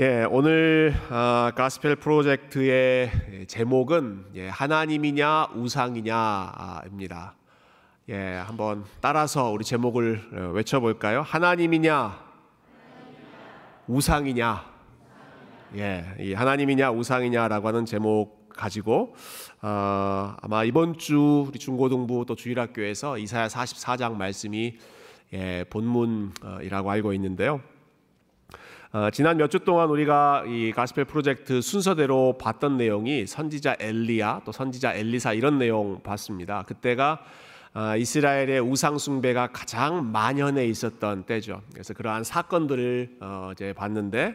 예, 오늘 아, 가스펠 프로젝트의 제목은 예, 하나님이냐 우상이냐입니다. 예, 한번 따라서 우리 제목을 어, 외쳐볼까요? 하나님이냐 우상이냐? 예, 이 하나님이냐 우상이냐라고 하는 제목 가지고 어, 아마 이번 주 우리 중고등부 또 주일학교에서 이사야 44장 말씀이 예, 본문이라고 알고 있는데요. 어, 지난 몇 주 동안 우리가 이 가스펠 프로젝트 순서대로 봤던 내용이 선지자 엘리야 또 선지자 엘리사 이런 내용 봤습니다. 그때가 어, 이스라엘의 우상 숭배가 가장 만연해 있었던 때죠. 그래서 그러한 사건들을 어, 이제 봤는데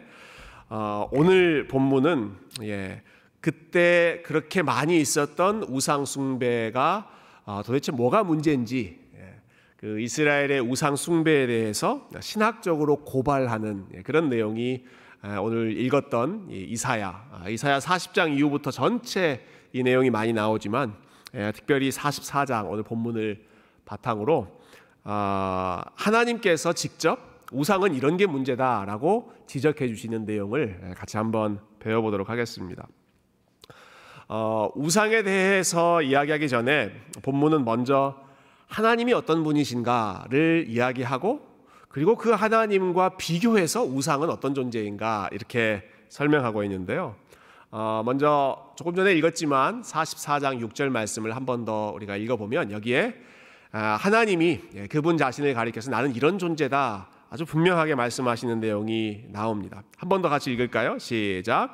어, 오늘 본문은 예, 그때 그렇게 많이 있었던 우상 숭배가 어, 도대체 뭐가 문제인지 그 이스라엘의 우상 숭배에 대해서 신학적으로 고발하는 예, 그런 내용이 아, 오늘 읽었던 이사야 아, 이사야 40장 이후부터 전체 이 내용이 많이 나오지만 예, 특별히 44장 오늘 본문을 바탕으로 아, 하나님께서 직접 우상은 이런 게 문제다라고 지적해 주시는 내용을 예, 같이 한번 배워보도록 하겠습니다. 어, 우상에 대해서 이야기하기 전에 본문은 먼저 하나님이 어떤 분이신가를 이야기하고 그리고 그 하나님과 비교해서 우상은 어떤 존재인가 이렇게 설명하고 있는데요. 어, 먼저 조금 전에 읽었지만 44장 6절 말씀을 한 번 더 우리가 읽어보면 여기에 아, 하나님이 예, 그분 자신을 가리켜서 나는 이런 존재다 아주 분명하게 말씀하시는 내용이 나옵니다. 한 번 더 같이 읽을까요? 시작.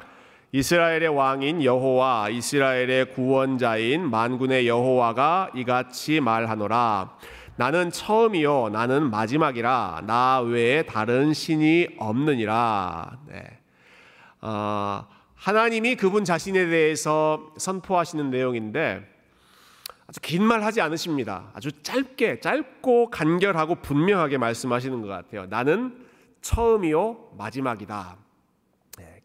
이스라엘의 왕인 여호와 이스라엘의 구원자인 만군의 여호와가 이같이 말하노라. 나는 처음이요 나는 마지막이라. 나 외에 다른 신이 없느니라. 네. 어, 하나님이 그분 자신에 대해서 선포하시는 내용인데 아주 긴 말 하지 않으십니다. 아주 짧게 짧고 간결하고 분명하게 말씀하시는 것 같아요. 나는 처음이요 마지막이다.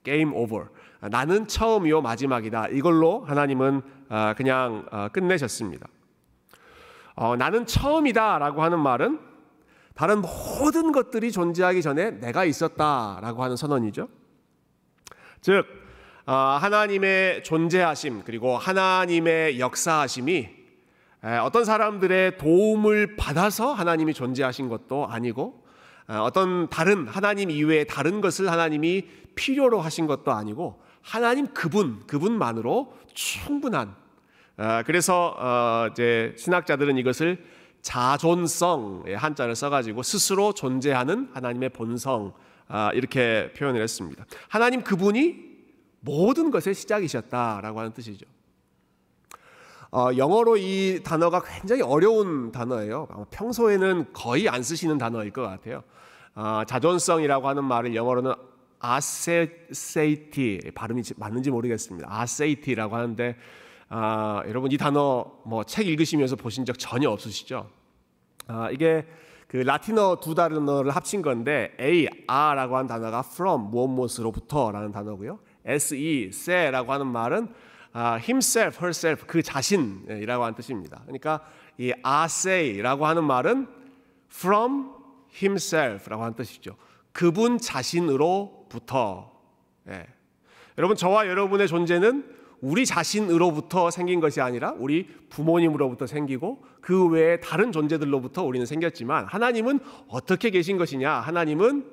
게임 오버 아, 나는 처음이요 마지막이다. 이걸로 하나님은 아, 그냥 아, 끝내셨습니다. 어, 나는 처음이다라고 하는 말은 다른 모든 것들이 존재하기 전에 내가 있었다라고 하는 선언이죠. 즉 하나님의 존재하심 그리고 하나님의 역사하심이 어떤 사람들의 도움을 받아서 하나님이 존재하신 것도 아니고 어떤 다른 하나님 이외의 다른 것을 하나님이 필요로 하신 것도 아니고 하나님 그분 그분만으로 충분한 아, 그래서 어, 이제 신학자들은 이것을 자존성의 한자를 써가지고 스스로 존재하는 하나님의 본성 아, 이렇게 표현을 했습니다. 하나님 그분이 모든 것의 시작이셨다라고 하는 뜻이죠. 어, 영어로 이 단어가 굉장히 어려운 단어예요. 평소에는 거의 안 쓰시는 단어일 것 같아요. 어, 자존성이라고 하는 말을 영어로는 아세이티 발음이 맞는지 모르겠습니다. 아세이티라고 하는데 아, 여러분 이 단어 뭐 책 읽으시면서 보신 적 전혀 없으시죠? 아, 이게 그 라틴어 두 단어를 합친 건데 a a라고 하는 단어가 from 무엇 무엇으로부터라는 단어고요. se se라고 하는 말은 아, himself, herself 그 자신이라고 하는 뜻입니다. 그러니까 이 ase라고 하는 말은 from himself라고 하는 뜻이죠. 그분 자신으로 자신으로부터 예. 여러분 저와 여러분의 존재는 우리 자신으로부터 생긴 것이 아니라 우리 부모님으로부터 생기고 그 외에 다른 존재들로부터 우리는 생겼지만 하나님은 어떻게 계신 것이냐? 하나님은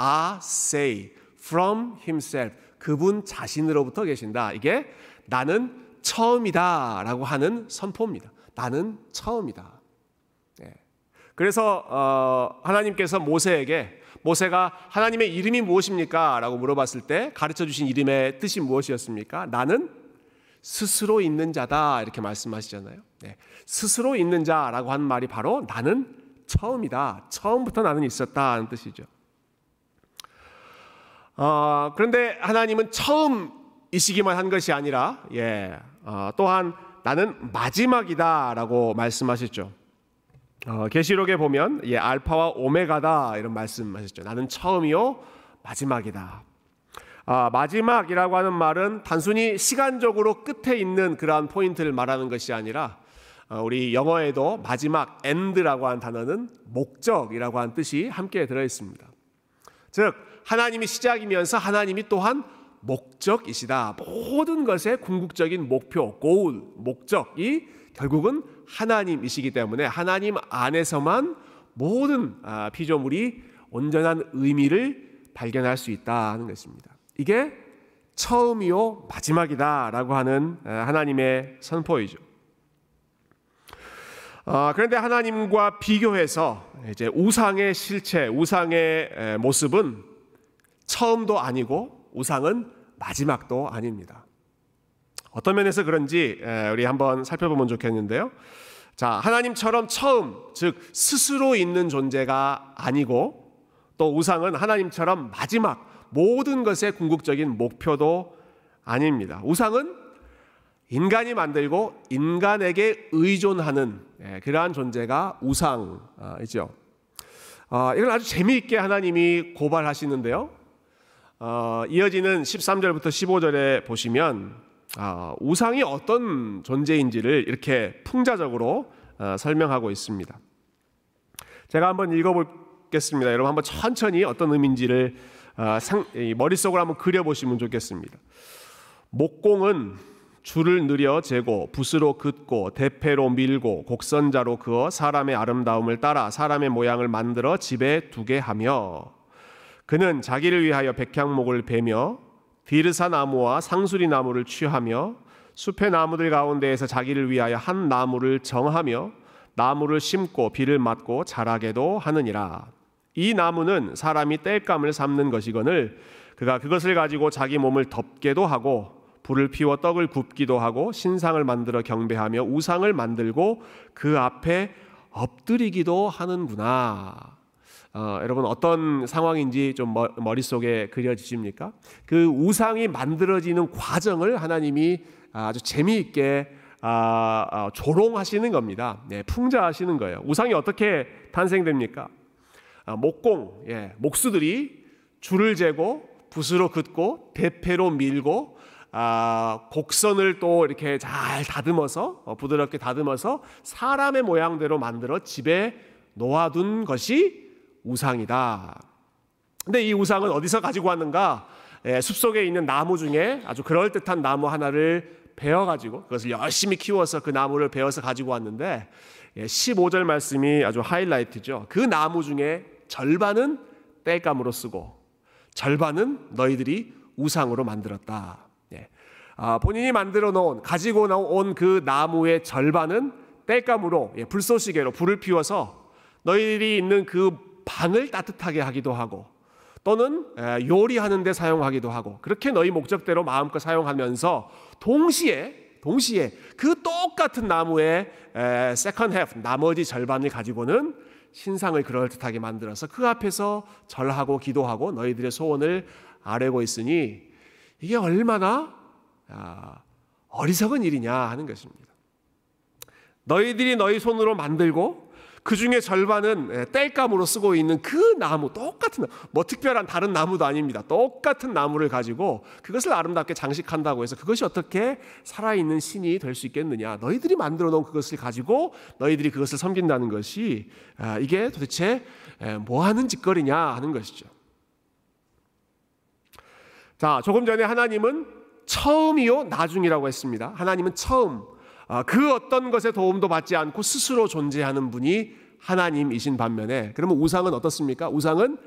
a say from himself 그분 자신으로부터 계신다. 이게 나는 처음이다라고 하는 선포입니다. 나는 처음이다. 예. 그래서 어, 하나님께서 모세에게 모세가 하나님의 이름이 무엇입니까? 라고 물어봤을 때 가르쳐 주신 이름의 뜻이 무엇이었습니까? 나는 스스로 있는 자다. 이렇게 말씀하시잖아요. 네. 스스로 있는 자라고 하는 말이 바로 나는 처음이다. 처음부터 나는 있었다. 하는 뜻이죠. 어, 그런데 하나님은 처음이시기만 한 것이 아니라, 예, 어, 또한 나는 마지막이다라고 말씀하셨죠. 어, 계시록에 보면 예, 알파와 오메가다 이런 말씀하셨죠. 나는 처음이요 마지막이다. 아, 마지막이라고 하는 말은 단순히 시간적으로 끝에 있는 그러한 포인트를 말하는 것이 아니라 어, 우리 영어에도 마지막 end라고 하는 단어는 목적이라고 하는 뜻이 함께 들어 있습니다. 즉 하나님이 시작이면서 하나님이 또한 목적이시다. 모든 것의 궁극적인 목표, 고울, 목적이 결국은 하나님이시기 때문에 하나님 안에서만 모든 아, 피조물이 온전한 의미를 발견할 수 있다는 것입니다. 이게 처음이요 마지막이다라고 하는 아, 하나님의 선포이죠. 아, 그런데 하나님과 비교해서 이제 우상의 실체, 우상의 모습은 처음도 아니고 우상은 마지막도 아닙니다. 어떤 면에서 그런지 우리 한번 살펴보면 좋겠는데요. 자, 하나님처럼 처음, 즉 스스로 있는 존재가 아니고 또 우상은 하나님처럼 마지막 모든 것의 궁극적인 목표도 아닙니다. 우상은 인간이 만들고 인간에게 의존하는 예, 그러한 존재가 우상이죠. 아, 이걸 아주 재미있게 하나님이 고발하시는데요. 어, 이어지는 13절부터 15절에 보시면 아, 우상이 어떤 존재인지를 이렇게 풍자적으로 어, 설명하고 있습니다. 제가 한번 읽어보겠습니다. 여러분 한번 천천히 어떤 의미인지를 어, 머릿속으로 한번 그려보시면 좋겠습니다. 목공은 줄을 느려 재고 붓으로 긋고 대패로 밀고 곡선자로 그어 사람의 아름다움을 따라 사람의 모양을 만들어 집에 두게 하며 그는 자기를 위하여 백향목을 베며 비르사 나무와 상수리 나무를 취하며 숲의 나무들 가운데에서 자기를 위하여 한 나무를 정하며 나무를 심고 비를 맞고 자라게도 하느니라. 이 나무는 사람이 땔감을 삼는 것이거늘 그가 그것을 가지고 자기 몸을 덮게도 하고 불을 피워 떡을 굽기도 하고 신상을 만들어 경배하며 우상을 만들고 그 앞에 엎드리기도 하는구나. 어, 여러분 어떤 상황인지 좀 머릿속에 그려지십니까? 그 우상이 만들어지는 과정을 하나님이 아주 재미있게 아, 아, 조롱하시는 겁니다. 네, 풍자하시는 거예요. 우상이 어떻게 탄생됩니까? 아, 목공, 예, 목수들이 줄을 재고 붓으로 긋고 대패로 밀고 아, 곡선을 또 이렇게 잘 다듬어서 어, 부드럽게 다듬어서 사람의 모양대로 만들어 집에 놓아둔 것이 우상이다. 근데 이 우상은 어디서 가지고 왔는가? 예, 숲속에 있는 나무 중에 아주 그럴듯한 나무 하나를 베어가지고 그것을 열심히 키워서 그 나무를 베어서 가지고 왔는데 예, 15절 말씀이 아주 하이라이트죠. 그 나무 중에 절반은 땔감으로 쓰고 절반은 너희들이 우상으로 만들었다. 예. 아, 본인이 만들어 놓은 가지고 나온 그 나무의 절반은 땔감으로 예, 불쏘시개로 불을 피워서 너희들이 있는 그 방을 따뜻하게 하기도 하고 또는 요리하는 데 사용하기도 하고 그렇게 너희 목적대로 마음껏 사용하면서 동시에 동시에 그 똑같은 나무의 second half 나머지 절반을 가지고는 신상을 그럴듯하게 만들어서 그 앞에서 절하고 기도하고 너희들의 소원을 아뢰고 있으니 이게 얼마나 아, 어리석은 일이냐 하는 것입니다. 너희들이 너희 손으로 만들고 그 중에 절반은 예, 땔감으로 쓰고 있는 그 나무 똑같은 뭐 특별한 다른 나무도 아닙니다. 똑같은 나무를 가지고 그것을 아름답게 장식한다고 해서 그것이 어떻게 살아있는 신이 될 수 있겠느냐? 너희들이 만들어 놓은 그것을 가지고 너희들이 그것을 섬긴다는 것이 아, 이게 도대체 예, 뭐 하는 짓거리냐 하는 것이죠. 자, 조금 전에 하나님은 처음이요 나중이라고 했습니다. 하나님은 처음 아, 그 어떤 것에 도움도 받지 않고 스스로 존재하는 분이 하나님이신 반면에 그러면 우상은 어떻습니까? 우상은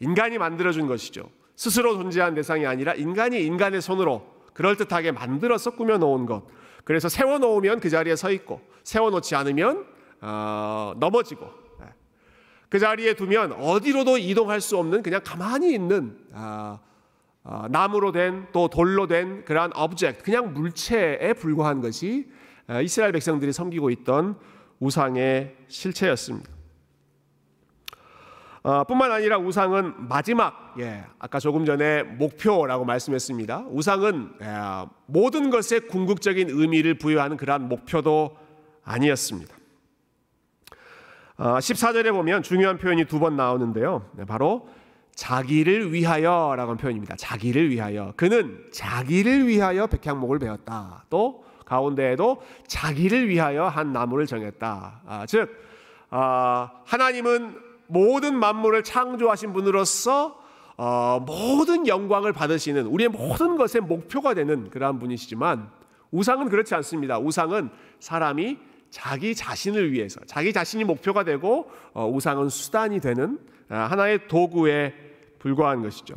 인간이 만들어준 것이죠. 스스로 존재한 대상이 아니라 인간이 인간의 손으로 그럴듯하게 만들어서 꾸며놓은 것. 그래서 세워놓으면 그 자리에 서 있고 세워놓지 않으면 어, 넘어지고 네. 그 자리에 두면 어디로도 이동할 수 없는 그냥 가만히 있는 아, 아, 나무로 된 또 돌로 된 그러한 object 그냥 물체에 불과한 것이 아, 이스라엘 백성들이 섬기고 있던 우상의 실체였습니다. 어, 뿐만 아니라 우상은 마지막, 예, 아까 조금 전에 목표라고 말씀했습니다. 우상은 예, 모든 것에 궁극적인 의미를 부여하는 그러한 목표도 아니었습니다. 어, 14절에 보면 중요한 표현이 두 번 나오는데요. 네, 바로 자기를 위하여라고 하는 표현입니다. 자기를 위하여. 그는 자기를 위하여 백향목을 베었다. 또 가운데에도 자기를 위하여 한 나무를 정했다. 아, 즉 아, 하나님은 모든 만물을 창조하신 분으로서 어, 모든 영광을 받으시는 우리의 모든 것의 목표가 되는 그러한 분이시지만 우상은 그렇지 않습니다. 우상은 사람이 자기 자신을 위해서 자기 자신이 목표가 되고 어, 우상은 수단이 되는 아, 하나의 도구에 불과한 것이죠.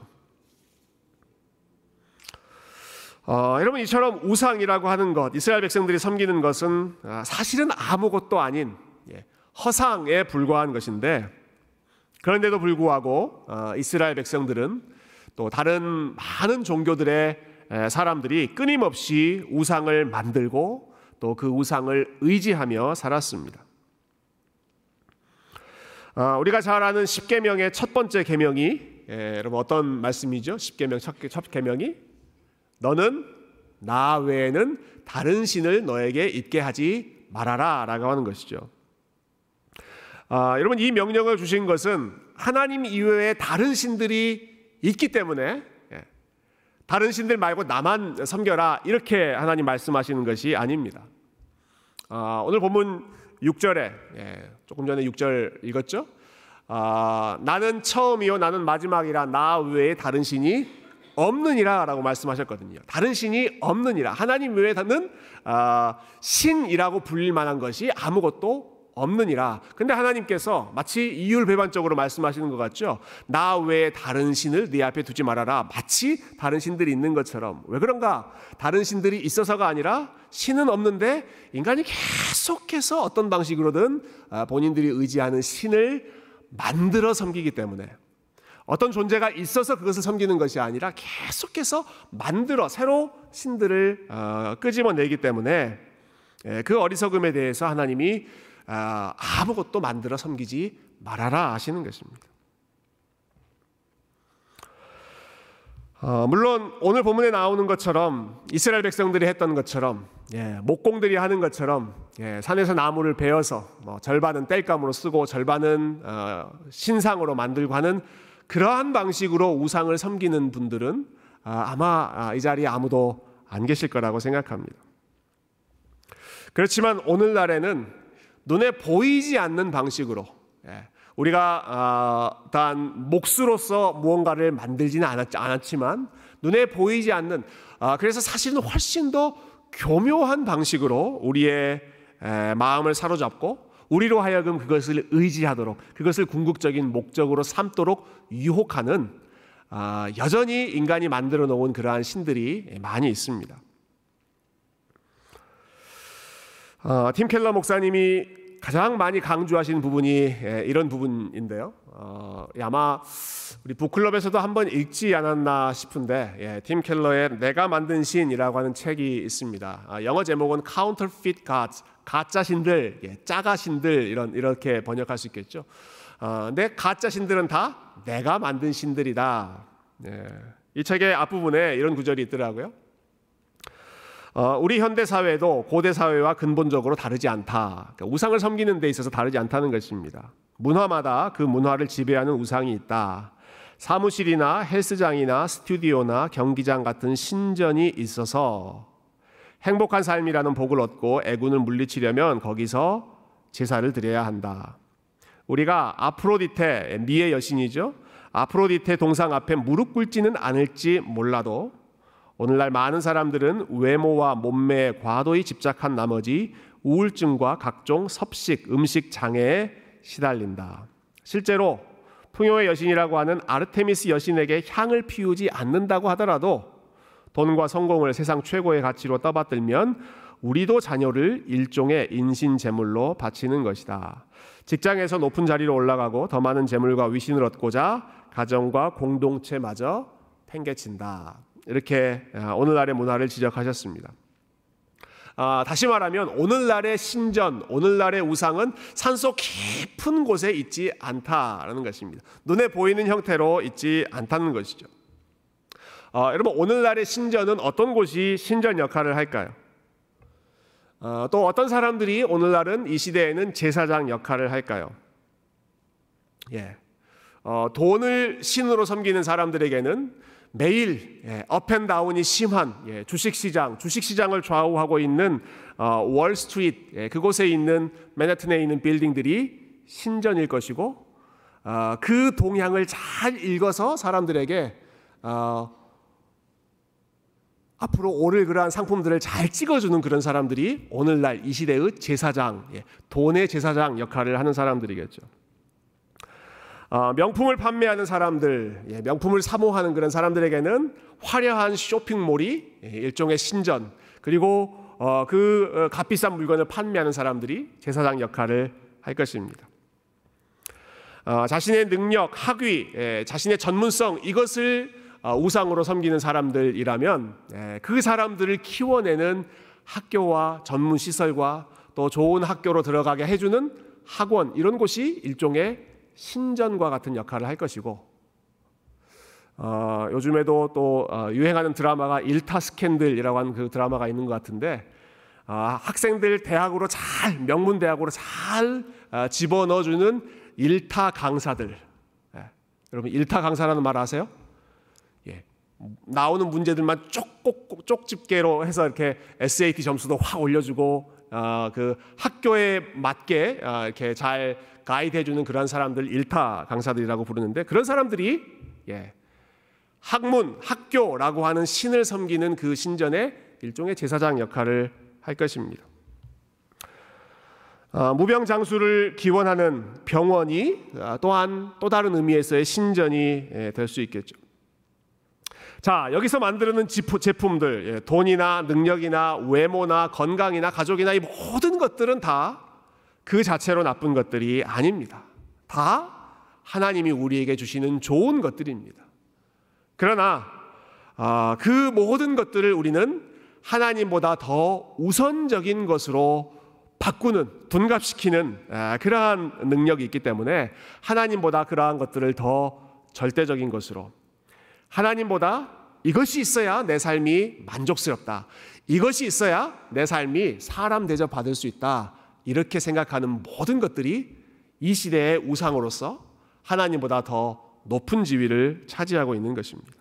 어, 여러분 이처럼 우상이라고 하는 것, 이스라엘 백성들이 섬기는 것은 아, 사실은 아무것도 아닌 예, 허상에 불과한 것인데 그런데도 불구하고 어, 이스라엘 백성들은 또 다른 많은 종교들의 사람들이 끊임없이 우상을 만들고 또 그 우상을 의지하며 살았습니다. 어, 우리가 잘 아는 십계명의 첫 번째 계명이 여러분 어떤 말씀이죠? 십계명 첫, 첫 계명이 너는 나 외에는 다른 신을 너에게 있게 하지 말아라 라고 하는 것이죠. 아, 여러분 이 명령을 주신 것은 하나님 이외에 다른 신들이 있기 때문에 예, 다른 신들 말고 나만 섬겨라 이렇게 하나님 말씀하시는 것이 아닙니다. 아, 오늘 본문 6절에 예, 조금 전에 6절 읽었죠? 아, 나는 처음이요 나는 마지막이라 나 외에 다른 신이 없느니라라고 말씀하셨거든요. 다른 신이 없느니라 하나님 외에는 아, 신이라고 불릴 만한 것이 아무것도 없느니라. 근데 하나님께서 마치 이율배반적으로 말씀하시는 것 같죠. 나 외에 다른 신을 네 앞에 두지 말아라. 마치 다른 신들이 있는 것처럼. 왜 그런가? 다른 신들이 있어서가 아니라 신은 없는데 인간이 계속해서 어떤 방식으로든 아, 본인들이 의지하는 신을 만들어 섬기기 때문에 어떤 존재가 있어서 그것을 섬기는 것이 아니라 계속해서 만들어 새로 신들을 어, 끄집어내기 때문에 예, 그 어리석음에 대해서 하나님이 아, 아무것도 만들어 섬기지 말아라 하시는 것입니다. 어, 물론 오늘 본문에 나오는 것처럼 이스라엘 백성들이 했던 것처럼 예, 목공들이 하는 것처럼 예, 산에서 나무를 베어서 뭐 절반은 땔감으로 쓰고 절반은 어, 신상으로 만들고 하는 그러한 방식으로 우상을 섬기는 분들은 아, 아마 아, 이 자리에 아무도 안 계실 거라고 생각합니다. 그렇지만 오늘날에는 눈에 보이지 않는 방식으로 예, 우리가 어, 단 몫으로서 무언가를 만들지는 않았지만 눈에 보이지 않는 아, 그래서 사실은 훨씬 더 교묘한 방식으로 우리의 마음을 사로잡고 우리로 하여금 그것을 의지하도록 그것을 궁극적인 목적으로 삼도록 유혹하는 아, 여전히 인간이 만들어 놓은 그러한 신들이 많이 있습니다. 어, 팀 켈러 목사님이 가장 많이 강조하시는 부분이 예, 이런 부분인데요. 어, 아마 우리 북클럽에서도 한번 읽지 않았나 싶은데 예, 팀 켈러의 내가 만든 신이라고 하는 책이 있습니다. 아, 영어 제목은 Counterfeit Gods, 가짜 신들, 예, 짜가 신들 이런 이렇게 번역할 수 있겠죠. 어, 근데 가짜 신들은 다 내가 만든 신들이다. 예, 이 책의 앞부분에 이런 구절이 있더라고요. 어, 우리 현대 사회도 고대 사회와 근본적으로 다르지 않다. 그러니까 우상을 섬기는 데 있어서 다르지 않다는 것입니다. 문화마다 그 문화를 지배하는 우상이 있다. 사무실이나 헬스장이나 스튜디오나 경기장 같은 신전이 있어서 행복한 삶이라는 복을 얻고 애군을 물리치려면 거기서 제사를 드려야 한다. 우리가 아프로디테 미의 여신이죠. 아프로디테 동상 앞에 무릎 꿇지는 않을지 몰라도 오늘날 많은 사람들은 외모와 몸매에 과도히 집착한 나머지 우울증과 각종 섭식, 음식 장애에 시달린다. 실제로 풍요의 여신이라고 하는 아르테미스 여신에게 향을 피우지 않는다고 하더라도 돈과 성공을 세상 최고의 가치로 떠받들면 우리도 자녀를 일종의 인신 제물로 바치는 것이다. 직장에서 높은 자리로 올라가고 더 많은 재물과 위신을 얻고자 가정과 공동체마저 팽개친다. 이렇게 아, 오늘날의 문화를 지적하셨습니다. 아, 다시 말하면 오늘날의 신전, 오늘날의 우상은 산속 깊은 곳에 있지 않다라는 것입니다. 눈에 보이는 형태로 있지 않다는 것이죠. 아, 여러분 오늘날의 신전은 어떤 곳이 신전 역할을 할까요? 아, 또 어떤 사람들이 오늘날은 이 시대에는 제사장 역할을 할까요? 예, 어, 돈을 신으로 섬기는 사람들에게는 매일 예, up and down이 심한 예, 주식시장, 주식시장을 좌우하고 있는 어, 월스트리트 예, 그곳에 있는 맨해튼에 있는 빌딩들이 신전일 것이고 어, 그 동향을 잘 읽어서 사람들에게 어, 앞으로 오를 그러한 상품들을 잘 찍어주는 그런 사람들이 오늘날 이 시대의 제사장, 예, 돈의 제사장 역할을 하는 사람들이겠죠. 어, 명품을 판매하는 사람들, 예, 명품을 사모하는 그런 사람들에게는 화려한 쇼핑몰이 예, 일종의 신전, 그리고 어, 그 어, 값비싼 물건을 판매하는 사람들이 제사장 역할을 할 것입니다. 어, 자신의 능력, 학위, 예, 자신의 전문성 이것을 어, 우상으로 섬기는 사람들이라면 예, 그 사람들을 키워내는 학교와 전문 시설과 또 좋은 학교로 들어가게 해주는 학원 이런 곳이 일종의 신전과 같은 역할을 할 것이고 어, 요즘에도 또 어, 유행하는 드라마가 일타 스캔들이라고 하는 그 드라마가 있는 것 같은데 어, 학생들 대학으로 잘 명문 대학으로 잘 어, 집어넣어주는 일타 강사들 예. 여러분 일타 강사라는 말 아세요? 나오는 문제들만 쪽꼭 쪽집게로 해서 이렇게 SAT 점수도 확 올려주고 어, 그 학교에 맞게 어, 이렇게 잘 가이드해주는 그런 사람들 일타 강사들이라고 부르는데 그런 사람들이 예, 학문 학교라고 하는 신을 섬기는 그 신전의 일종의 제사장 역할을 할 것입니다. 어, 무병 장수를 기원하는 병원이 어, 또한 또 다른 의미에서의 신전이 예, 될수 있겠죠. 자, 여기서 만드는 제품들, 예, 돈이나 능력이나 외모나 건강이나 가족이나 이 모든 것들은 다 그 자체로 나쁜 것들이 아닙니다. 다 하나님이 우리에게 주시는 좋은 것들입니다. 그러나 아, 그 모든 것들을 우리는 하나님보다 더 우선적인 것으로 바꾸는 분갑시키는 아, 그러한 능력이 있기 때문에 하나님보다 그러한 것들을 더 절대적인 것으로 하나님보다 이것이 있어야 내 삶이 만족스럽다. 이것이 있어야 내 삶이 사람 대접 받을 수 있다. 이렇게 생각하는 모든 것들이 이 시대의 우상으로서 하나님보다 더 높은 지위를 차지하고 있는 것입니다.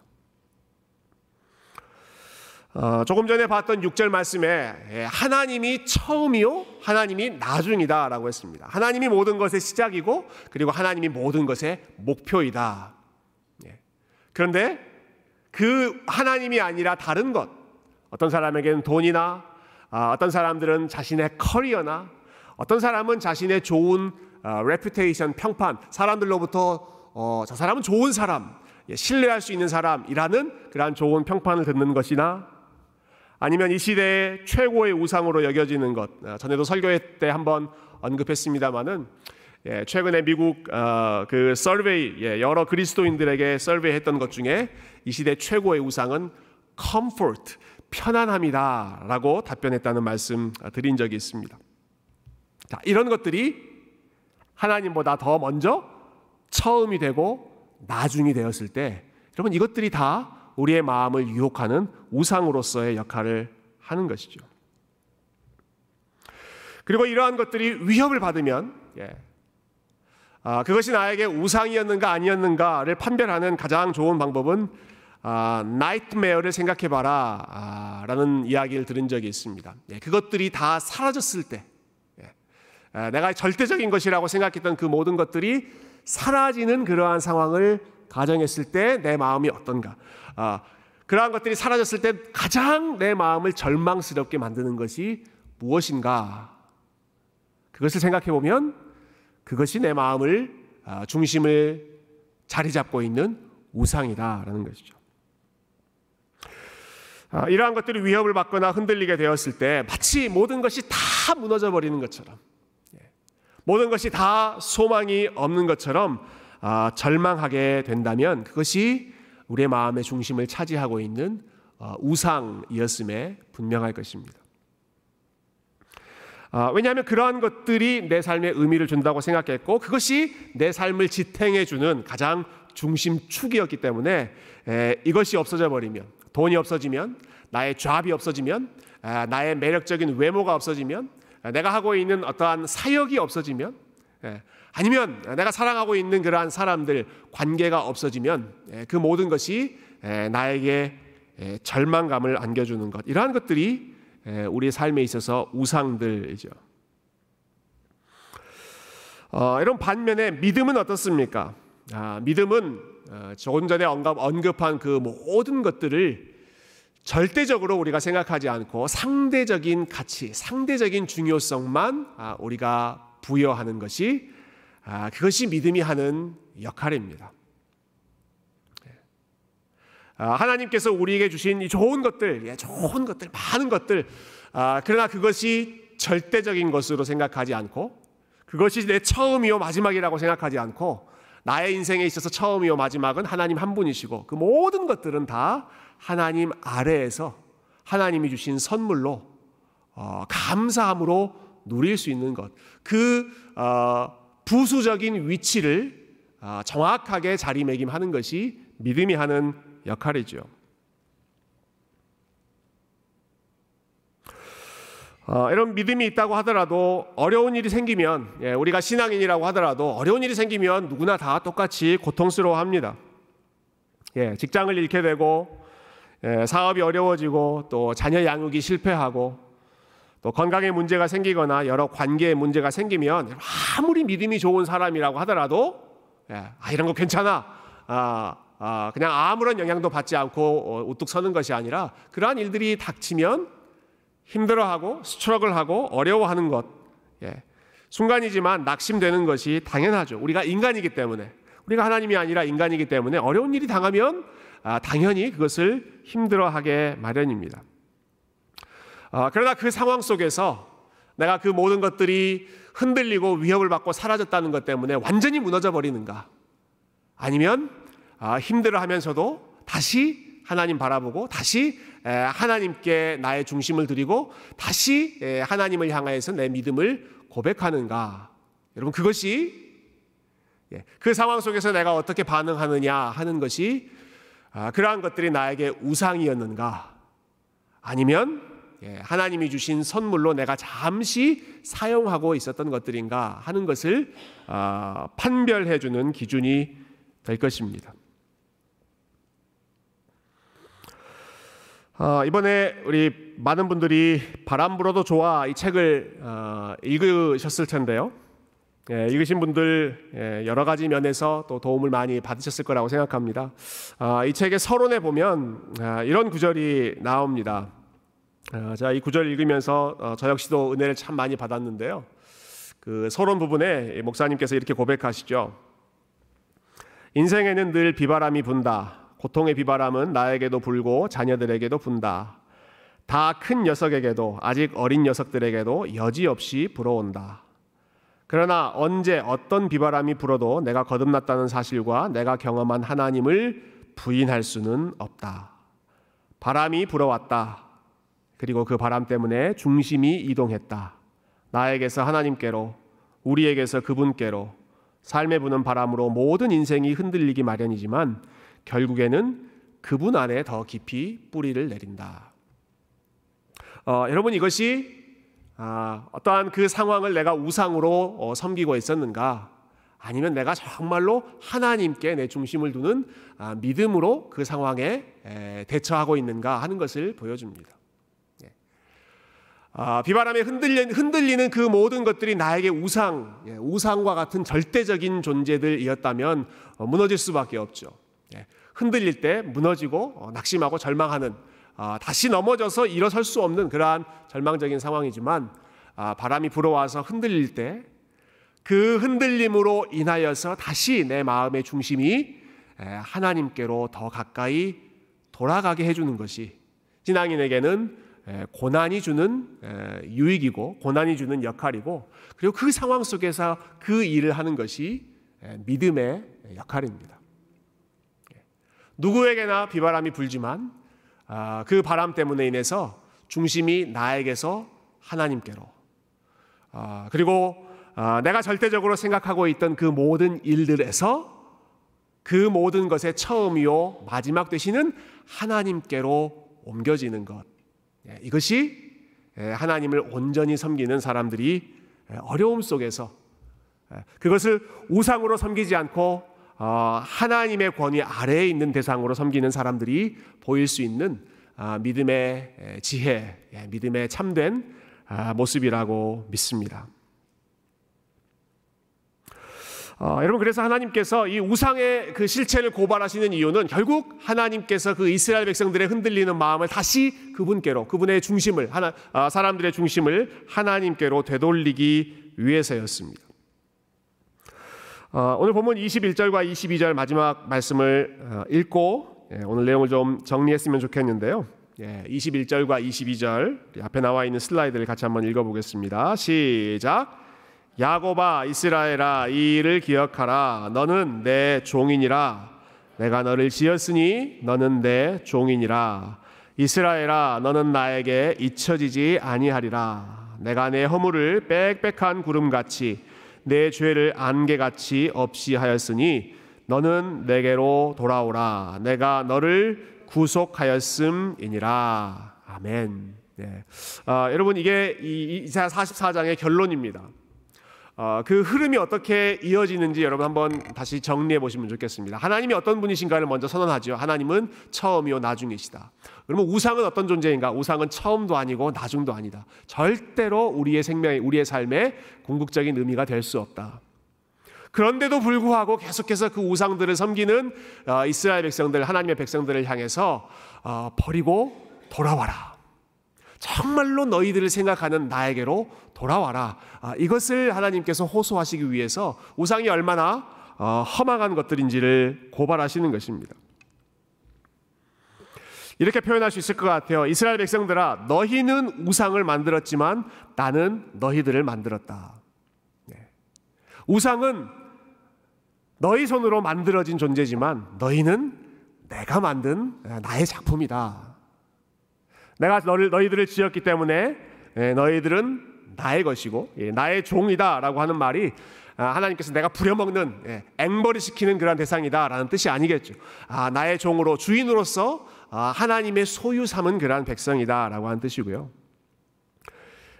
어, 조금 전에 봤던 6절 말씀에 예, 하나님이 처음이요, 하나님이 나중이다라고 했습니다. 하나님이 모든 것의 시작이고, 그리고 하나님이 모든 것의 목표이다. 그런데 그 하나님이 아니라 다른 것, 어떤 사람에게는 돈이나 아, 어떤 사람들은 자신의 커리어나 어떤 사람은 자신의 좋은 reputation 평판 사람들로부터 어, 저 사람은 좋은 사람 예, 신뢰할 수 있는 사람이라는 그러한 좋은 평판을 듣는 것이나 아니면 이 시대의 최고의 우상으로 여겨지는 것. 아, 전에도 설교할 때 한번 언급했습니다마는 예, 최근에 미국 어, 그 서베이 예, 여러 그리스도인들에게 서베이했던 것 중에 이 시대 최고의 우상은 comfort 편안함이다라고 답변했다는 말씀 드린 적이 있습니다. 자, 이런 것들이 하나님보다 더 먼저 처음이 되고 나중이 되었을 때 여러분 이것들이 다 우리의 마음을 유혹하는 우상으로서의 역할을 하는 것이죠. 그리고 이러한 것들이 위협을 받으면 예, 아, 그것이 나에게 우상이었는가 아니었는가를 판별하는 가장 좋은 방법은 아, nightmare를 생각해봐라 아, 라는 이야기를 들은 적이 있습니다. 예, 그것들이 다 사라졌을 때 예, 아, 내가 절대적인 것이라고 생각했던 그 모든 것들이 사라지는 그러한 상황을 가정했을 때 내 마음이 어떤가 아, 그러한 것들이 사라졌을 때 가장 내 마음을 절망스럽게 만드는 것이 무엇인가 그것을 생각해 보면 그것이 내 마음을 아, 중심을 자리 잡고 있는 우상이다라는 것이죠. 아, 이러한 것들이 위협을 받거나 흔들리게 되었을 때 마치 모든 것이 다 무너져 버리는 것처럼 예, 모든 것이 다 소망이 없는 것처럼 아, 절망하게 된다면 그것이 우리의 마음의 중심을 차지하고 있는 어, 우상이었음에 분명할 것입니다. 아, 왜냐하면 그러한 것들이 내 삶에 의미를 준다고 생각했고 그것이 내 삶을 지탱해 주는 가장 중심축이었기 때문에 에, 이것이 없어져 버리면 돈이 없어지면 나의 잡이 없어지면 아, 나의 매력적인 외모가 없어지면 아, 내가 하고 있는 어떠한 사역이 없어지면 에, 아니면 내가 사랑하고 있는 그러한 사람들 관계가 없어지면 에, 그 모든 것이 에, 나에게 에, 절망감을 안겨주는 것. 이러한 것들이 우리의 삶에 있어서 우상들이죠. 어, 이런 반면에 믿음은 어떻습니까? 아, 믿음은 어, 조금 전에 언급, 언급 한 그 모든 것들을 절대적으로 우리가 생각하지 않고 상대적인 가치, 상대적인 중요성만 아, 우리가 부여하는 것이 아, 그것이 믿음이 하는 역할입니다. 아, 하나님께서 우리에게 주신 이 좋은 것들, 예, 좋은 것들, 많은 것들, 그러나 그것이 절대적인 것으로 생각하지 않고 그것이 내 처음이요 마지막이라고 생각하지 않고 나의 인생에 있어서 처음이요 마지막은 하나님 한 분이시고 그 모든 것들은 다 하나님 아래에서 하나님이 주신 선물로 어, 감사함으로 누릴 수 있는 것. 그 어, 부수적인 위치를 어, 정확하게 자리매김하는 것이 믿음이 하는 역할이죠. 어, 이런 믿음이 있다고 하더라도 어려운 일이 생기면 예, 우리가 신앙인이라고 하더라도 어려운 일이 생기면 누구나 다 똑같이 고통스러워합니다. 예, 직장을 잃게 되고 예, 사업이 어려워지고 또 자녀 양육이 실패하고 또 건강에 문제가 생기거나 여러 관계에 문제가 생기면 아무리 믿음이 좋은 사람이라고 하더라도 예, 아, 이런 거 괜찮아. 아, 아, 그냥 아무런 영향도 받지 않고 어, 우뚝 서는 것이 아니라 그러한 일들이 닥치면 힘들어하고 스트럭을 하고 어려워하는 것. 예, 순간이지만 낙심되는 것이 당연하죠. 우리가 인간이기 때문에 우리가 하나님이 아니라 인간이기 때문에 어려운 일이 당하면 아, 당연히 그것을 힘들어하게 마련입니다. 아, 그러나 그 상황 속에서 내가 그 모든 것들이 흔들리고 위협을 받고 사라졌다는 것 때문에 완전히 무너져 버리는가? 아니면 아, 힘들어하면서도 다시 하나님 바라보고 다시 하나님께 나의 중심을 드리고 다시 하나님을 향하여서 내 믿음을 고백하는가? 여러분 그것이 예, 그 상황 속에서 내가 어떻게 반응하느냐 하는 것이 아, 그러한 것들이 나에게 우상이었는가? 아니면 예, 하나님이 주신 선물로 내가 잠시 사용하고 있었던 것들인가 하는 것을 아, 판별해 주는 기준이 될 것입니다. 어, 이번에 우리 많은 분들이 바람 불어도 좋아 이 책을 어, 읽으셨을 텐데요. 예, 읽으신 분들 예, 여러 가지 면에서 또 도움을 많이 받으셨을 거라고 생각합니다. 아, 이 책의 서론에 보면 아, 이런 구절이 나옵니다. 아, 자, 이 구절 읽으면서 어, 저 역시도 은혜를 참 많이 받았는데요. 그 서론 부분에 목사님께서 이렇게 고백하시죠. 인생에는 늘 비바람이 분다. 고통의 비바람은 나에게도 불고 자녀들에게도 분다. 다 큰 녀석에게도 아직 어린 녀석들에게도 여지없이 불어온다. 그러나 언제 어떤 비바람이 불어도 내가 거듭났다는 사실과 내가 경험한 하나님을 부인할 수는 없다. 바람이 불어왔다. 그리고 그 바람 때문에 중심이 이동했다. 나에게서 하나님께로, 우리에게서 그분께로, 삶에 부는 바람으로 모든 인생이 흔들리기 마련이지만 결국에는 그분 안에 더 깊이 뿌리를 내린다. 어, 여러분 이것이 아, 어떠한 그 상황을 내가 우상으로 어, 섬기고 있었는가? 아니면 내가 정말로 하나님께 내 중심을 두는 아, 믿음으로 그 상황에 에, 대처하고 있는가 하는 것을 보여줍니다. 예. 아, 비바람에 흔들리는, 흔들리는 그 모든 것들이 나에게 우상, 예, 우상과 같은 절대적인 존재들이었다면 어, 무너질 수밖에 없죠. 예, 흔들릴 때 무너지고 어, 낙심하고 절망하는 아, 다시 넘어져서 일어설 수 없는 그러한 절망적인 상황이지만 아, 바람이 불어와서 흔들릴 때 그 흔들림으로 인하여서 다시 내 마음의 중심이 하나님께로 더 가까이 돌아가게 해주는 것이 신앙인에게는 고난이 주는 유익이고 고난이 주는 역할이고 그리고 그 상황 속에서 그 일을 하는 것이 믿음의 역할입니다. 누구에게나 비바람이 불지만 아, 그 바람 때문에 인해서 중심이 나에게서 하나님께로. 아, 그리고 아, 내가 절대적으로 생각하고 있던 그 모든 일들에서 그 모든 것의 처음이요 마지막 되시는 하나님께로 옮겨지는 것. 예, 이것이 예, 하나님을 온전히 섬기는 사람들이 예, 어려움 속에서 그것을 우상으로 섬기지 않고 어, 하나님의 권위 아래에 있는 대상으로 섬기는 사람들이 보일 수 있는 아, 믿음의 지혜, 예, 믿음의 참된 아, 모습이라고 믿습니다. 어, 여러분 그래서 하나님께서 이 우상의 그 실체를 고발하시는 이유는 결국 하나님께서 그 이스라엘 백성들의 흔들리는 마음을 다시 그분께로 그분의 중심을 하나 아, 사람들의 중심을 하나님께로 되돌리기 위해서였습니다. 어, 오늘 본문 21절과 22절 마지막 말씀을 어, 읽고 예, 오늘 내용을 좀 정리했으면 좋겠는데요. 예, 21절과 22절 앞에 나와 있는 슬라이드를 같이 한번 읽어보겠습니다. 시작. 야고바 이스라엘아 이 일을 기억하라 너는 내 종이니라 내가 너를 지었으니 너는 내 종이니라 이스라엘아 너는 나에게 잊혀지지 아니하리라 내가 내 허물을 빽빽한 구름같이 내 죄를 안개같이 없이 하였으니 너는 내게로 돌아오라. 내가 너를 구속하였음이니라. 아멘. 네. 아, 여러분 이게 이사 44장의 결론입니다. 어, 그 흐름이 어떻게 이어지는지 여러분 한번 다시 정리해 보시면 좋겠습니다. 하나님이 어떤 분이신가를 먼저 선언하죠. 하나님은 처음이요 나중이시다. 그러면 우상은 어떤 존재인가? 우상은 처음도 아니고 나중도 아니다. 절대로 우리의 생명에 우리의 삶에 궁극적인 의미가 될 수 없다. 그런데도 불구하고 계속해서 그 우상들을 섬기는 어, 이스라엘 백성들, 하나님의 백성들을 향해서 어, 버리고 돌아와라. 정말로 너희들을 생각하는 나에게로 돌아와라. 아, 이것을 하나님께서 호소하시기 위해서 우상이 얼마나 어, 험악한 것들인지를 고발하시는 것입니다. 이렇게 표현할 수 있을 것 같아요. 이스라엘 백성들아, 너희는 우상을 만들었지만 나는 너희들을 만들었다. 네. 우상은 너희 손으로 만들어진 존재지만 너희는 내가 만든 나의 작품이다. 내가 너희들을 지었기 때문에 예, 너희들은 나의 것이고 예, 나의 종이다라고 하는 말이 아, 하나님께서 내가 부려먹는 예, 앵벌이 시키는 그런 대상이다라는 뜻이 아니겠죠. 아, 나의 종으로 주인으로서 아, 하나님의 소유 삼은 그러한 백성이다라고 하는 뜻이고요.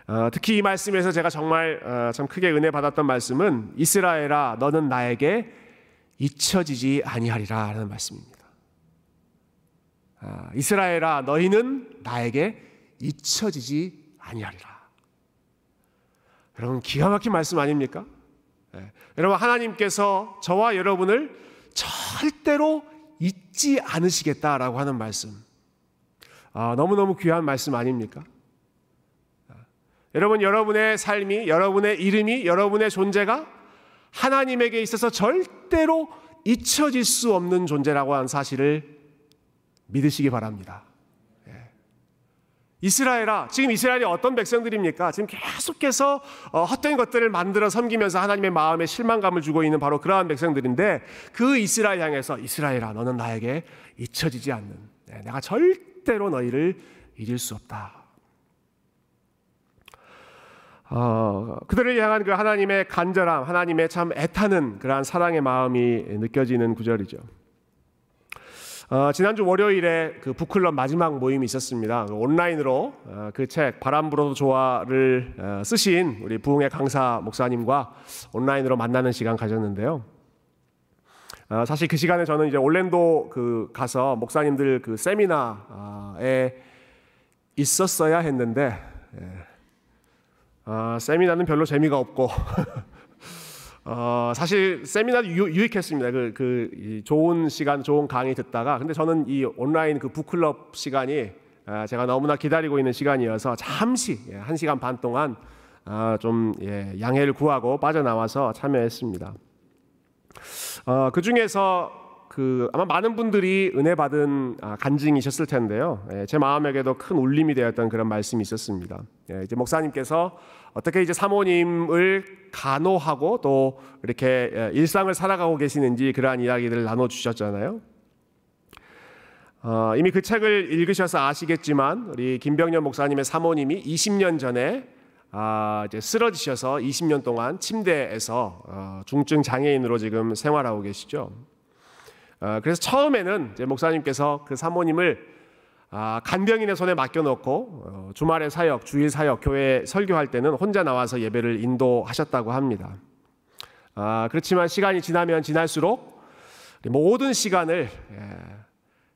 어, 특히 이 말씀에서 제가 정말 어, 참 크게 은혜 받았던 말씀은 이스라엘아 너는 나에게 잊혀지지 아니하리라라는 말씀입니다. 아, 이스라엘아 너희는 나에게 잊혀지지 아니하리라. 여러분 기가 막힌 말씀 아닙니까? 네. 여러분 하나님께서 저와 여러분을 절대로 잊지 않으시겠다라고 하는 말씀. 아, 너무너무 귀한 말씀 아닙니까? 아, 여러분 여러분의 삶이 여러분의 이름이 여러분의 존재가 하나님에게 있어서 절대로 잊혀질 수 없는 존재라고 하는 사실을 믿으시기 바랍니다. 예. 이스라엘아, 지금 이스라엘이 어떤 백성들입니까? 지금 계속해서 어, 헛된 것들을 만들어 섬기면서 하나님의 마음에 실망감을 주고 있는 바로 그러한 백성들인데 그 이스라엘 향해서 이스라엘아, 너는 나에게 잊혀지지 않는, 네, 내가 절대로 너희를 잊을 수 없다. 어, 그들을 향한 그 하나님의 간절함, 하나님의 참 애타는 그러한 사랑의 마음이 느껴지는 구절이죠. 어, 지난주 월요일에 그 북클럽 마지막 모임이 있었습니다. 온라인으로 어, 그책 바람 불어도 좋아를 어, 쓰신 우리 부흥의 강사 목사님과 온라인으로 만나는 시간 가졌는데요. 어, 사실 그 시간에 저는 이제 올랜도 그 가서 목사님들 그 세미나에 있었어야 했는데 예. 어, 세미나는 별로 재미가 없고 어, 사실 세미나도 유, 유익했습니다. 그, 그 좋은 시간, 좋은 강의 듣다가 근데 저는 이 온라인 그 북클럽 시간이 아, 제가 너무나 기다리고 있는 시간이어서 잠시 예, 한 시간 반 동안 아, 좀 예, 양해를 구하고 빠져나와서 참여했습니다. 어, 그 중에서 그 아마 많은 분들이 은혜 받은 아, 간증이셨을 텐데요. 예, 제 마음에게도 큰 울림이 되었던 그런 말씀이 있었습니다. 예, 이제 목사님께서 어떻게 이제 사모님을 간호하고 또 이렇게 예, 일상을 살아가고 계시는지 그러한 이야기들을 나눠 주셨잖아요. 어, 이미 그 책을 읽으셔서 아시겠지만 우리 김병년 목사님의 사모님이 20년 전에 아, 이제 쓰러지셔서 20년 동안 침대에서 어, 중증 장애인으로 지금 생활하고 계시죠. 어, 그래서 처음에는 목사님께서 그 사모님을 아, 간병인의 손에 맡겨놓고 어, 주말의 사역, 주일 사역, 교회 설교할 때는 혼자 나와서 예배를 인도하셨다고 합니다. 아, 그렇지만 시간이 지나면 지날수록 모든 시간을 예,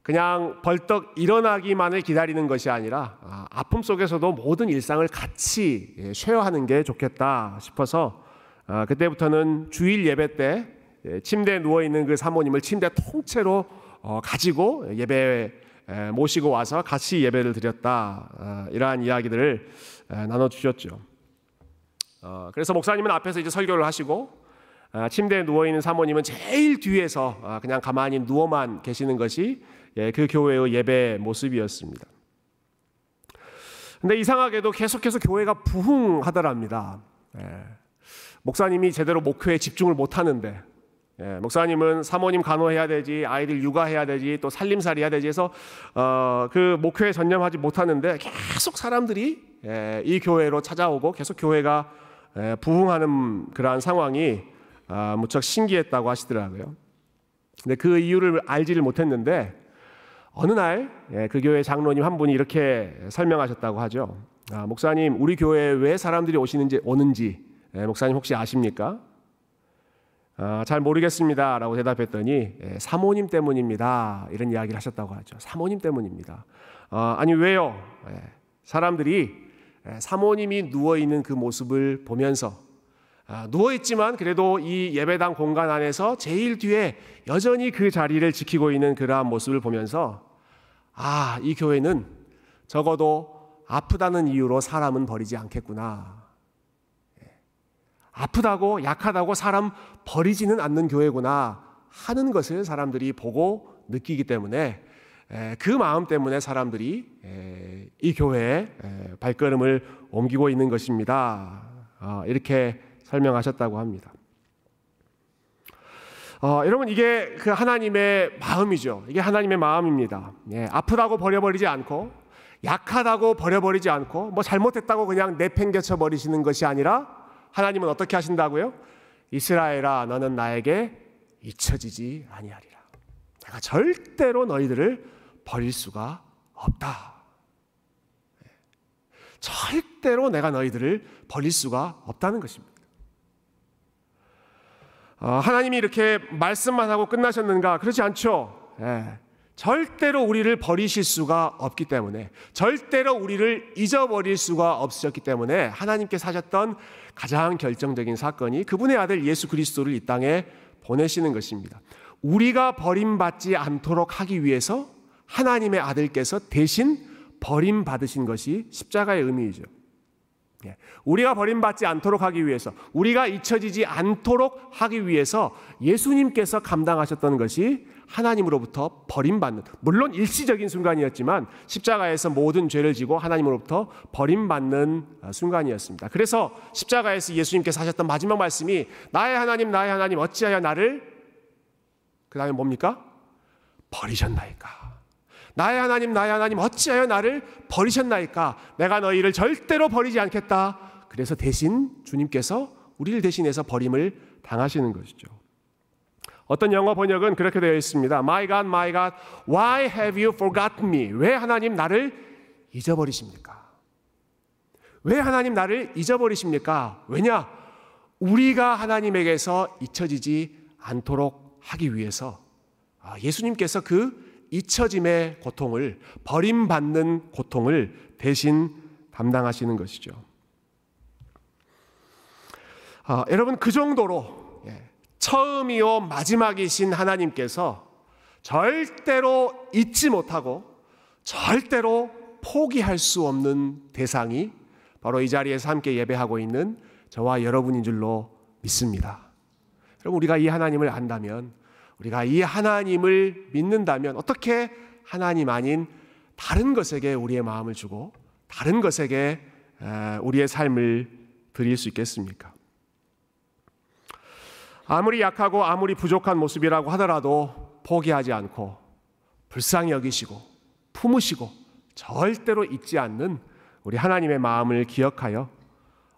그냥 벌떡 일어나기만을 기다리는 것이 아니라 아, 픔 속에서도 모든 일상을 같이 예, 쉐어 하는 게 좋겠다 싶어서 아, 그때부터는 주일 예배 때 예, 침대에 누워 있는 그 사모님을 침대 통째로 어, 가지고 예배 모시고 와서 같이 예배를 드렸다 아, 이러한 이야기들을 나눠 주셨죠. 어, 그래서 목사님은 앞에서 이제 설교를 하시고 아, 침대에 누워 있는 사모님은 제일 뒤에서 그냥 가만히 누워만 계시는 것이 예, 그 교회의 예배 모습이었습니다. 근데 이상하게도 계속해서 교회가 부흥하더랍니다. 예. 목사님이 제대로 목회에 집중을 못 하는데 예, 목사님은 사모님 간호해야 되지, 아이들 육아해야 되지, 또 살림살이 해야 되지 해서 어, 그 목회에 전념하지 못하는데 계속 사람들이 예, 이 교회로 찾아오고 계속 교회가 예, 부흥하는 그러한 상황이 아, 무척 신기했다고 하시더라고요. 근데 그 이유를 알지를 못했는데 어느 날그 예, 교회 장로님 한 분이 이렇게 설명하셨다고 하죠. 아, 목사님, 우리 교회에 왜 사람들이 오시는지 오는지 예, 목사님 혹시 아십니까? 아, 잘 모르겠습니다 라고 대답했더니 예, 사모님 때문입니다. 이런 이야기를 하셨다고 하죠. 사모님 때문입니다. 아, 아니 왜요? 예, 사람들이 예, 사모님이 누워 있는 그 모습을 보면서 아, 누워 있지만 그래도 이 예배당 공간 안에서 제일 뒤에 여전히 그 자리를 지키고 있는 그러한 모습을 보면서 아, 이 교회는 적어도 아프다는 이유로 사람은 버리지 않겠구나. 아프다고 약하다고 사람 버리지는 않는 교회구나 하는 것을 사람들이 보고 느끼기 때문에 그 마음 때문에 사람들이 이 교회에 발걸음을 옮기고 있는 것입니다. 어, 이렇게 설명하셨다고 합니다. 어, 여러분 이게 그 하나님의 마음이죠. 이게 하나님의 마음입니다. 예, 아프다고 버려버리지 않고 약하다고 버려버리지 않고 뭐 잘못했다고 그냥 내팽개쳐 버리시는 것이 아니라 하나님은 어떻게 하신다고요? 이스라엘아 너는 나에게 잊혀지지 아니하리라. 내가 절대로 너희들을 버릴 수가 없다. 네. 절대로 내가 너희들을 버릴 수가 없다는 것입니다. 어, 하나님이 이렇게 말씀만 하고 끝나셨는가? 그렇지 않죠. 예. 절대로 우리를 버리실 수가 없기 때문에 절대로 우리를 잊어버릴 수가 없으셨기 때문에 하나님께 사셨던 가장 결정적인 사건이 그분의 아들 예수 그리스도를 이 땅에 보내시는 것입니다. 우리가 버림받지 않도록 하기 위해서 하나님의 아들께서 대신 버림받으신 것이 십자가의 의미이죠. 예. 우리가 버림받지 않도록 하기 위해서, 우리가 잊혀지지 않도록 하기 위해서 예수님께서 감당하셨던 것이 하나님으로부터 버림받는, 물론 일시적인 순간이었지만 십자가에서 모든 죄를 지고 하나님으로부터 버림받는 어, 순간이었습니다. 그래서 십자가에서 예수님께서 하셨던 마지막 말씀이 나의 하나님, 나의 하나님, 어찌하여 나를, 그 다음에 뭡니까? 버리셨나이까. 나의 하나님, 나의 하나님, 어찌하여 나를 버리셨나이까? 내가 너희를 절대로 버리지 않겠다. 그래서 대신 주님께서 우리를 대신해서 버림을 당하시는 것이죠. 어떤 영어 번역은 그렇게 되어 있습니다. My God, my God, why have you forgotten me? 왜 하나님 나를 잊어버리십니까? 왜 하나님 나를 잊어버리십니까? 왜냐? 우리가 하나님에게서 잊혀지지 않도록 하기 위해서 아, 예수님께서 그 잊혀짐의 고통을 버림받는 고통을 대신 담당하시는 것이죠. 아, 여러분 그 정도로 예, 처음이요 마지막이신 하나님께서 절대로 잊지 못하고 절대로 포기할 수 없는 대상이 바로 이 자리에서 함께 예배하고 있는 저와 여러분인 줄로 믿습니다. 여러분 우리가 이 하나님을 안다면 우리가 이 하나님을 믿는다면 어떻게 하나님 아닌 다른 것에게 우리의 마음을 주고 다른 것에게 우리의 삶을 드릴 수 있겠습니까? 아무리 약하고 아무리 부족한 모습이라고 하더라도 포기하지 않고 불쌍히 여기시고 품으시고 절대로 잊지 않는 우리 하나님의 마음을 기억하여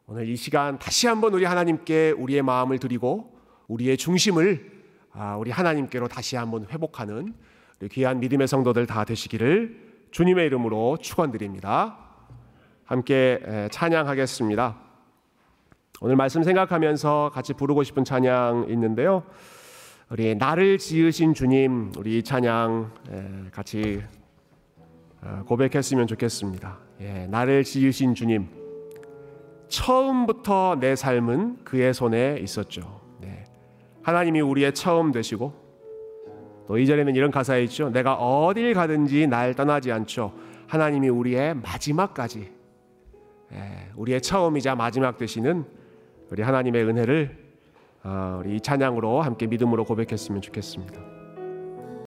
오늘 이 시간 다시 한번 우리 하나님께 우리의 마음을 드리고 우리의 중심을 아, 우리 하나님께로 다시 한번 회복하는 귀한 믿음의 성도들 다 되시기를 주님의 이름으로 축원드립니다. 함께 찬양하겠습니다. 오늘 말씀 생각하면서 같이 부르고 싶은 찬양 있는데요. 우리 나를 지으신 주님, 우리 찬양 같이 어, 고백했으면 좋겠습니다. 예, 나를 지으신 주님, 처음부터 내 삶은 그의 손에 있었죠. 네. 하나님이 우리의 처음 되시고 또 이전에는 이런 가사에 있죠. 내가 어딜 가든지 날 떠나지 않죠. 하나님이 우리의 마지막까지 예, 우리의 처음이자 마지막 되시는 우리 하나님의 은혜를 어, 우리 이 찬양으로 함께 믿음으로 고백했으면 좋겠습니다.